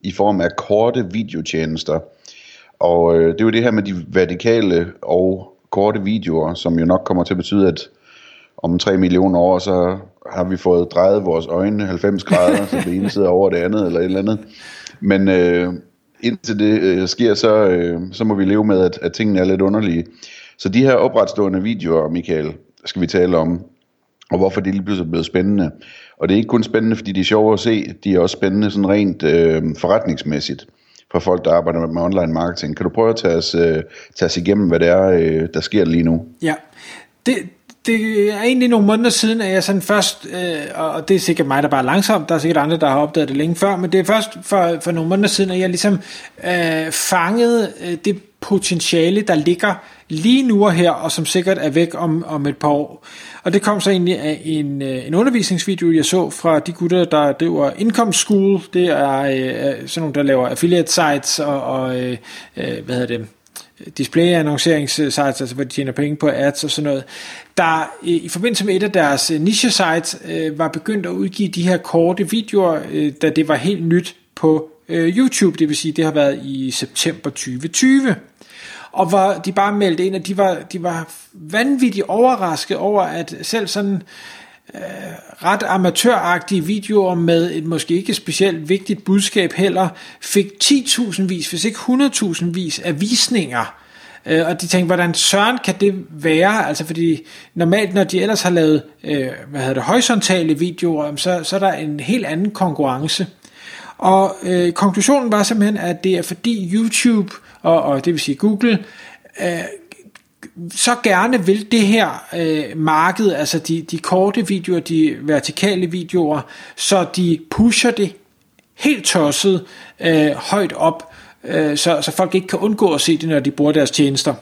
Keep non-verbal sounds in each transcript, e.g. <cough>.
i form af korte videotjenester. Og øh, det er jo det her med de vertikale og korte videoer, som jo nok kommer til at betyde, at om 3 millioner år, så har vi fået drejet vores øjne 90 grader, så det ene sidder over det andet, eller et eller andet. Men øh, indtil det øh, sker, så, øh, så må vi leve med, at, at tingene er lidt underlige. Så de her opretstående videoer, Michael, skal vi tale om, og hvorfor det lige pludselig er blevet spændende. Og det er ikke kun spændende, fordi de er sjove at se, de er også spændende sådan rent øh, forretningsmæssigt for folk, der arbejder med online marketing. Kan du prøve at tage os, øh, tage os igennem, hvad det er, øh, der sker lige nu? Ja, det, det er egentlig nogle måneder siden, at jeg sådan først, øh, og det er sikkert mig, der bare er langsomt, der er sikkert andre, der har opdaget det længe før, men det er først for, for nogle måneder siden, at jeg ligesom øh, fangede øh, det potentiale, der ligger lige nu og her, og som sikkert er væk om, om et par år. Og det kom så egentlig af en, øh, en undervisningsvideo, jeg så fra de gutter, der driver Income School. Det er øh, sådan nogle, der laver affiliate sites og, og øh, øh hvad hedder det, display-annonceringssites, altså hvor de tjener penge på ads og sådan noget, der i forbindelse med et af deres øh, niche-sites øh, var begyndt at udgive de her korte videoer, øh, da det var helt nyt på øh, YouTube, det vil sige, det har været i september 2020 og hvor de bare meldte ind, at de var, de var vanvittigt overrasket over, at selv sådan øh, ret amatøragtige videoer med et måske ikke specielt vigtigt budskab heller, fik 10.000 vis, hvis ikke 100.000 vis af visninger. Øh, og de tænkte, hvordan søren kan det være? Altså fordi normalt, når de ellers har lavet øh, hvad hedder det, horisontale videoer, så, så er der en helt anden konkurrence. Og øh, konklusionen var simpelthen, at det er fordi YouTube og, og det vil sige Google, øh, så gerne vil det her øh, marked, altså de, de korte videoer, de vertikale videoer, så de pusher det helt tosset øh, højt op, øh, så, så folk ikke kan undgå at se det, når de bruger deres tjenester.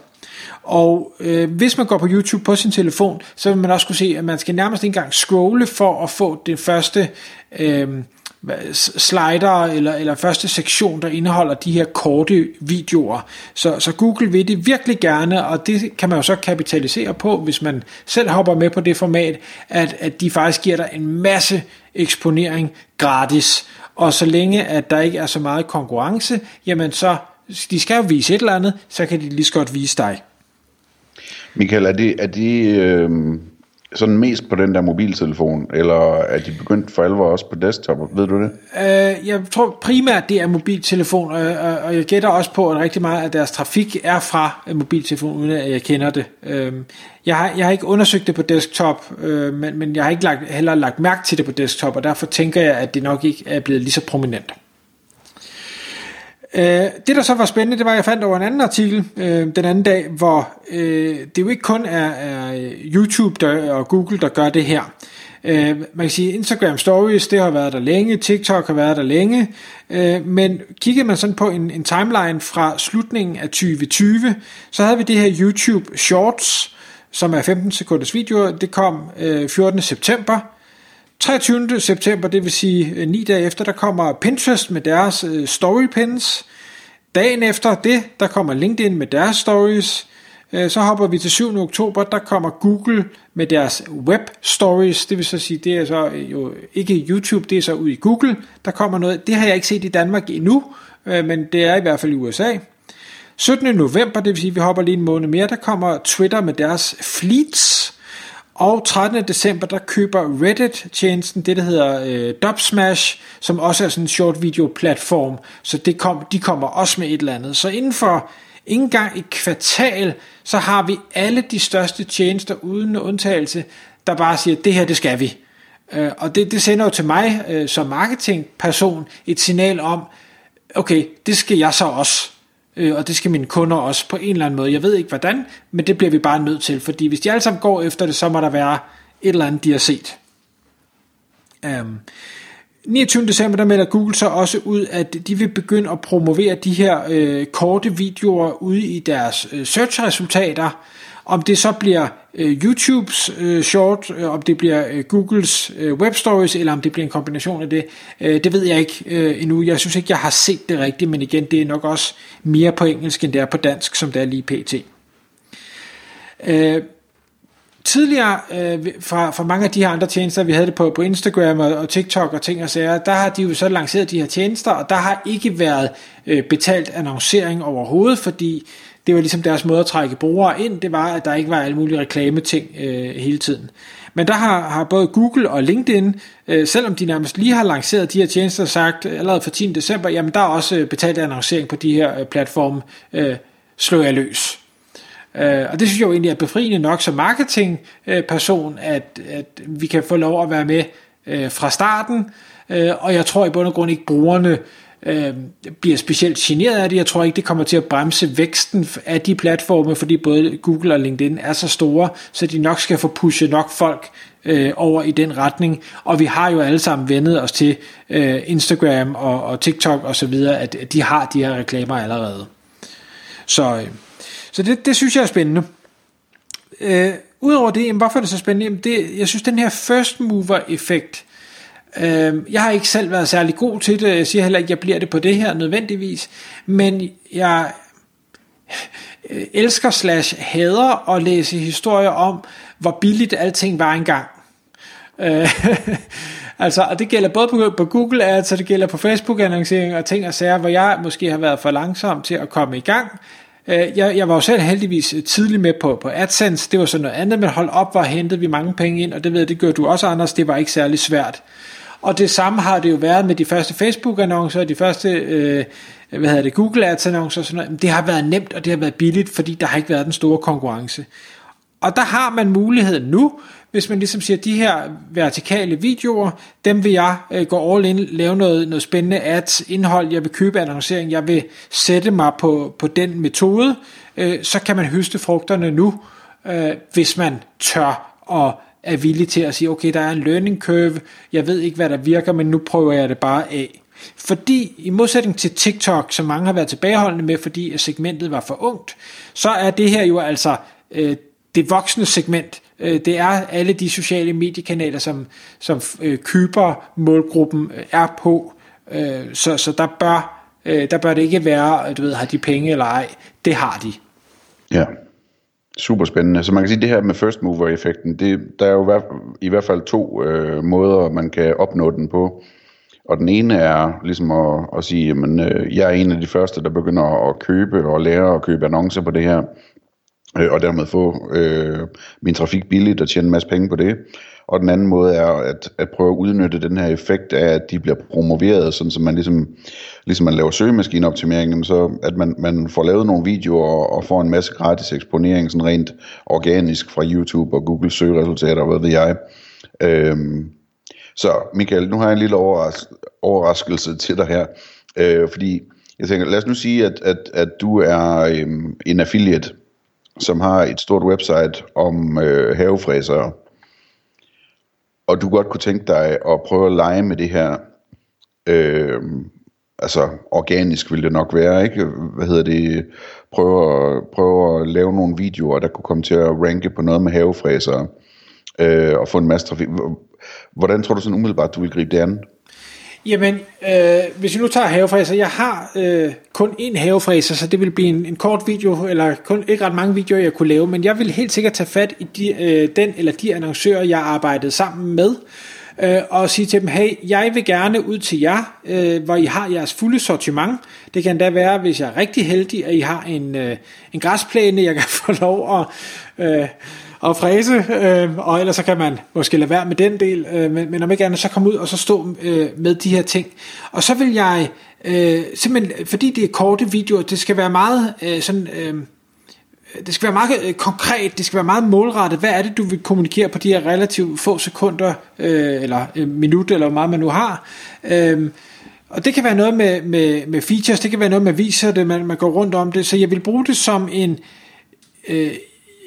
Og øh, hvis man går på YouTube på sin telefon, så vil man også kunne se, at man skal nærmest ikke engang scrolle for at få den første øh, slider eller, eller første sektion, der indeholder de her korte videoer. Så, så Google vil det virkelig gerne, og det kan man jo så kapitalisere på, hvis man selv hopper med på det format, at, at de faktisk giver dig en masse eksponering gratis. Og så længe at der ikke er så meget konkurrence, jamen så, de skal jo vise et eller andet, så kan de lige så godt vise dig. Michael, er det, er det øh, sådan mest på den der mobiltelefon, eller er de begyndt for alvor også på desktop? Ved du det? Øh, jeg tror primært, det er mobiltelefon, og, og jeg gætter også på, at rigtig meget af deres trafik er fra øh, mobiltelefon, uden at jeg kender det. Øh, jeg, har, jeg har ikke undersøgt det på desktop, øh, men, men jeg har ikke lagt, heller lagt mærke til det på desktop, og derfor tænker jeg, at det nok ikke er blevet lige så prominent. Øh, det der så var spændende, det var, at jeg fandt over en anden artikel øh, den anden dag, hvor øh, det jo ikke kun er, er YouTube der, og Google, der gør det her. Øh, man kan sige, Instagram Stories, det har været der længe, TikTok har været der længe, øh, men kiggede man sådan på en, en timeline fra slutningen af 2020, så havde vi det her YouTube Shorts, som er 15 sekunders video, det kom øh, 14. september, 23. september, det vil sige øh, 9 dage efter, der kommer Pinterest med deres øh, story pins. Dagen efter det, der kommer LinkedIn med deres stories. Øh, så hopper vi til 7. oktober, der kommer Google med deres web stories. Det vil så sige, det er så jo ikke YouTube, det er så ud i Google. Der kommer noget, det har jeg ikke set i Danmark endnu, men det er i hvert fald i USA. 17. november, det vil sige, vi hopper lige en måned mere, der kommer Twitter med deres fleets. Og 13. december, der køber Reddit-tjenesten det, der hedder øh, Dubsmash, som også er sådan en short video platform, så det kom, de kommer også med et eller andet. Så inden for ikke engang et kvartal, så har vi alle de største tjenester uden undtagelse, der bare siger, det her, det skal vi. Øh, og det, det sender jo til mig øh, som marketingperson et signal om, okay, det skal jeg så også øh, og det skal mine kunder også på en eller anden måde. Jeg ved ikke hvordan, men det bliver vi bare nødt til, fordi hvis de alle sammen går efter det, så må der være et eller andet, de har set. Øhm, um, 29. december der melder Google så også ud, at de vil begynde at promovere de her øh, korte videoer ude i deres øh, search-resultater. Om det så bliver øh, YouTubes øh, short, øh, om det bliver øh, Googles øh, web stories, eller om det bliver en kombination af det, øh, det ved jeg ikke øh, endnu. Jeg synes ikke, jeg har set det rigtigt, men igen, det er nok også mere på engelsk, end det er på dansk, som det er lige pt. Øh, tidligere øh, fra, fra mange af de her andre tjenester, vi havde det på, på Instagram og, og TikTok og ting og sager, der har de jo så lanceret de her tjenester, og der har ikke været øh, betalt annoncering overhovedet, fordi det var ligesom deres måde at trække brugere ind, det var, at der ikke var alle mulige reklameting øh, hele tiden. Men der har, har både Google og LinkedIn, øh, selvom de nærmest lige har lanceret de her tjenester, sagt øh, allerede for 10. december, jamen der er også øh, betalt annoncering på de her øh, platforme, øh, slår jeg løs. Øh, og det synes jeg jo egentlig er befriende nok som marketingperson, øh, at, at vi kan få lov at være med øh, fra starten, øh, og jeg tror i bund og grund ikke brugerne øh, bliver specielt generet af det. Jeg tror ikke, det kommer til at bremse væksten af de platforme, fordi både Google og LinkedIn er så store, så de nok skal få pushet nok folk øh, over i den retning. Og vi har jo alle sammen vendet os til øh, Instagram og, og TikTok og så videre, at de har de her reklamer allerede. Så, øh, så det, det synes jeg er spændende. Øh, Udover det, jamen, hvorfor er det så spændende? Jamen, det, jeg synes, den her first mover effekt, øh, jeg har ikke selv været særlig god til det, jeg siger heller ikke, at jeg bliver det på det her nødvendigvis, men jeg øh, elsker slash hader at læse historier om, hvor billigt alting var engang. Øh, <laughs> altså, og det gælder både på, på Google Ads, og det gælder på Facebook annoncering og ting og sager, hvor jeg måske har været for langsom til at komme i gang, Øh, jeg, jeg var jo selv heldigvis tidlig med på, på AdSense, det var sådan noget andet, men hold op, hvor hentede vi mange penge ind, og det ved jeg, det gør du også, Anders, det var ikke særlig svært. Og det samme har det jo været med de første Facebook-annoncer, de første øh, hvad hedder det, Google Ads-annoncer og sådan noget. Det har været nemt, og det har været billigt, fordi der har ikke været den store konkurrence. Og der har man muligheden nu, hvis man ligesom siger, de her vertikale videoer, dem vil jeg øh, gå all in, lave noget, noget spændende ads, indhold, jeg vil købe annoncering, jeg vil sætte mig på, på den metode, øh, så kan man høste frugterne nu, øh, hvis man tør at er villig til at sige, okay, der er en learning curve, jeg ved ikke, hvad der virker, men nu prøver jeg det bare af. Fordi i modsætning til TikTok, som mange har været tilbageholdende med, fordi segmentet var for ungt, så er det her jo altså øh, det voksne segment, øh, det er alle de sociale mediekanaler, som, som øh, køber målgruppen øh, er på. Øh, så, så der bør, øh, der bør det ikke være, du ved, har de penge eller ej. Det har de. Ja, super spændende. Så man kan sige, at det her med first mover effekten, det, der er jo i hvert fald to øh, måder, man kan opnå den på. Og den ene er ligesom at, at sige, at øh, jeg er en af de første, der begynder at købe og lære at købe annoncer på det her øh, og dermed få øh, min trafik billigt og tjene en masse penge på det. Og den anden måde er at, at prøve at udnytte den her effekt af, at de bliver promoveret, sådan som man ligesom, ligesom man laver søgemaskineoptimering, så at man, man får lavet nogle videoer og, og får en masse gratis eksponering, sådan rent organisk fra YouTube og Google søgeresultater, hvad ved jeg. Øhm, så Michael, nu har jeg en lille overras- overraskelse til dig her, øh, fordi jeg tænker, lad os nu sige, at, at, at du er øhm, en affiliate, som har et stort website om øh, havefræsere, og du godt kunne tænke dig at prøve at lege med det her, øh, altså organisk ville det nok være, ikke? Hvad hedder det? Prøve at, prøve at lave nogle videoer, der kunne komme til at ranke på noget med havefræsere, øh, og få en masse trafik. Hvordan tror du sådan umiddelbart, du vil gribe det an? Jamen, øh, hvis vi nu tager havefræser, jeg har øh, kun én havefræser, så det vil blive en, en kort video, eller kun ikke ret mange videoer, jeg kunne lave, men jeg vil helt sikkert tage fat i de, øh, den eller de annoncører, jeg arbejdede sammen med, øh, og sige til dem, hey, jeg vil gerne ud til jer, øh, hvor I har jeres fulde sortiment. Det kan da være, hvis jeg er rigtig heldig, at I har en, øh, en græsplæne, jeg kan <laughs> få lov at... Øh, og fræse, øh, og ellers så kan man måske lade være med den del, øh, men, men om ikke andet, så komme ud og så stå øh, med de her ting. Og så vil jeg, øh, simpelthen, fordi det er korte videoer, det skal være meget øh, sådan... Øh, det skal være meget øh, konkret, det skal være meget målrettet. Hvad er det, du vil kommunikere på de her relativt få sekunder, øh, eller øh, minut, eller hvor meget man nu har. Øh, og det kan være noget med, med, med features, det kan være noget med viser det, man, man går rundt om det. Så jeg vil bruge det som en, øh,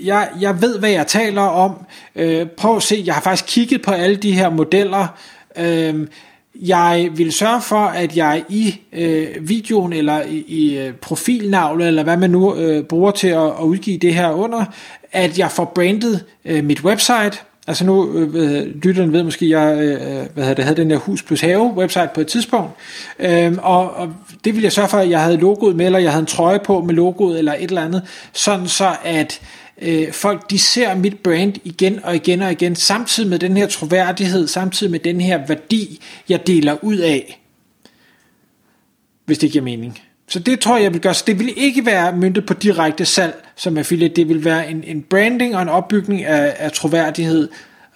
jeg, jeg ved, hvad jeg taler om. Øh, prøv at se, jeg har faktisk kigget på alle de her modeller. Øh, jeg vil sørge for, at jeg i øh, videoen eller i, i øh, profilnavlet, eller hvad man nu øh, bruger til at, at udgive det her under, at jeg får brandet øh, mit website. Altså nu, øh, lytteren ved måske, jeg øh, øh, hvad hedder det, havde den der Hus plus Have website på et tidspunkt, øh, og, og det vil jeg sørge for, at jeg havde logoet med, eller jeg havde en trøje på med logoet, eller et eller andet, sådan så at øh, folk de ser mit brand igen og igen og igen, samtidig med den her troværdighed, samtidig med den her værdi, jeg deler ud af. Hvis det giver mening. Så det tror jeg, jeg vil gøre. Så det vil ikke være myntet på direkte salg som affiliate. Det vil være en, en branding og en opbygning af, af troværdighed.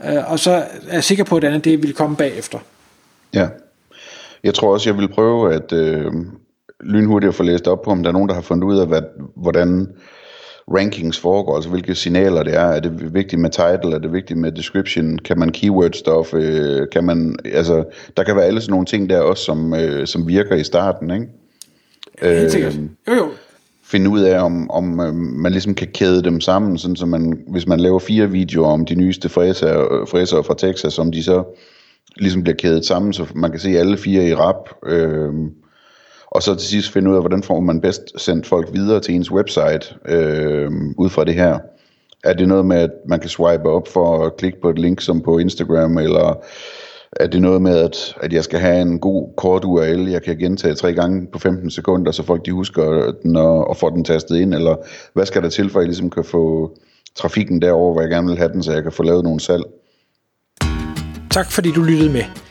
Øh, og så er jeg sikker på, at andet det vil komme bagefter. Ja. Jeg tror også, jeg vil prøve at øh, lynhurtigt at få læst op på, om der er nogen, der har fundet ud af, hvad, hvordan rankings foregår, altså hvilke signaler det er. Er det vigtigt med title? Er det vigtigt med description? Kan man keyword stuff? Øh, kan man, altså, der kan være alle sådan nogle ting der også, som, øh, som virker i starten, ikke? Helt sikkert. Øh, Jo, jo. finde ud af, om, om øh, man ligesom kan kæde dem sammen, sådan så man, hvis man laver fire videoer om de nyeste fræser, fræser fra Texas, om de så ligesom bliver kædet sammen, så man kan se alle fire i rap. Øh, og så til sidst finde ud af, hvordan får man bedst sendt folk videre til ens website øh, ud fra det her. Er det noget med, at man kan swipe op for at klikke på et link som på Instagram, eller er det noget med, at, at jeg skal have en god kort URL, jeg kan gentage tre gange på 15 sekunder, så folk de husker den og, og får den tastet ind, eller hvad skal der til, for at jeg ligesom kan få trafikken derover, hvor jeg gerne vil have den, så jeg kan få lavet nogle salg. Tak fordi du lyttede med.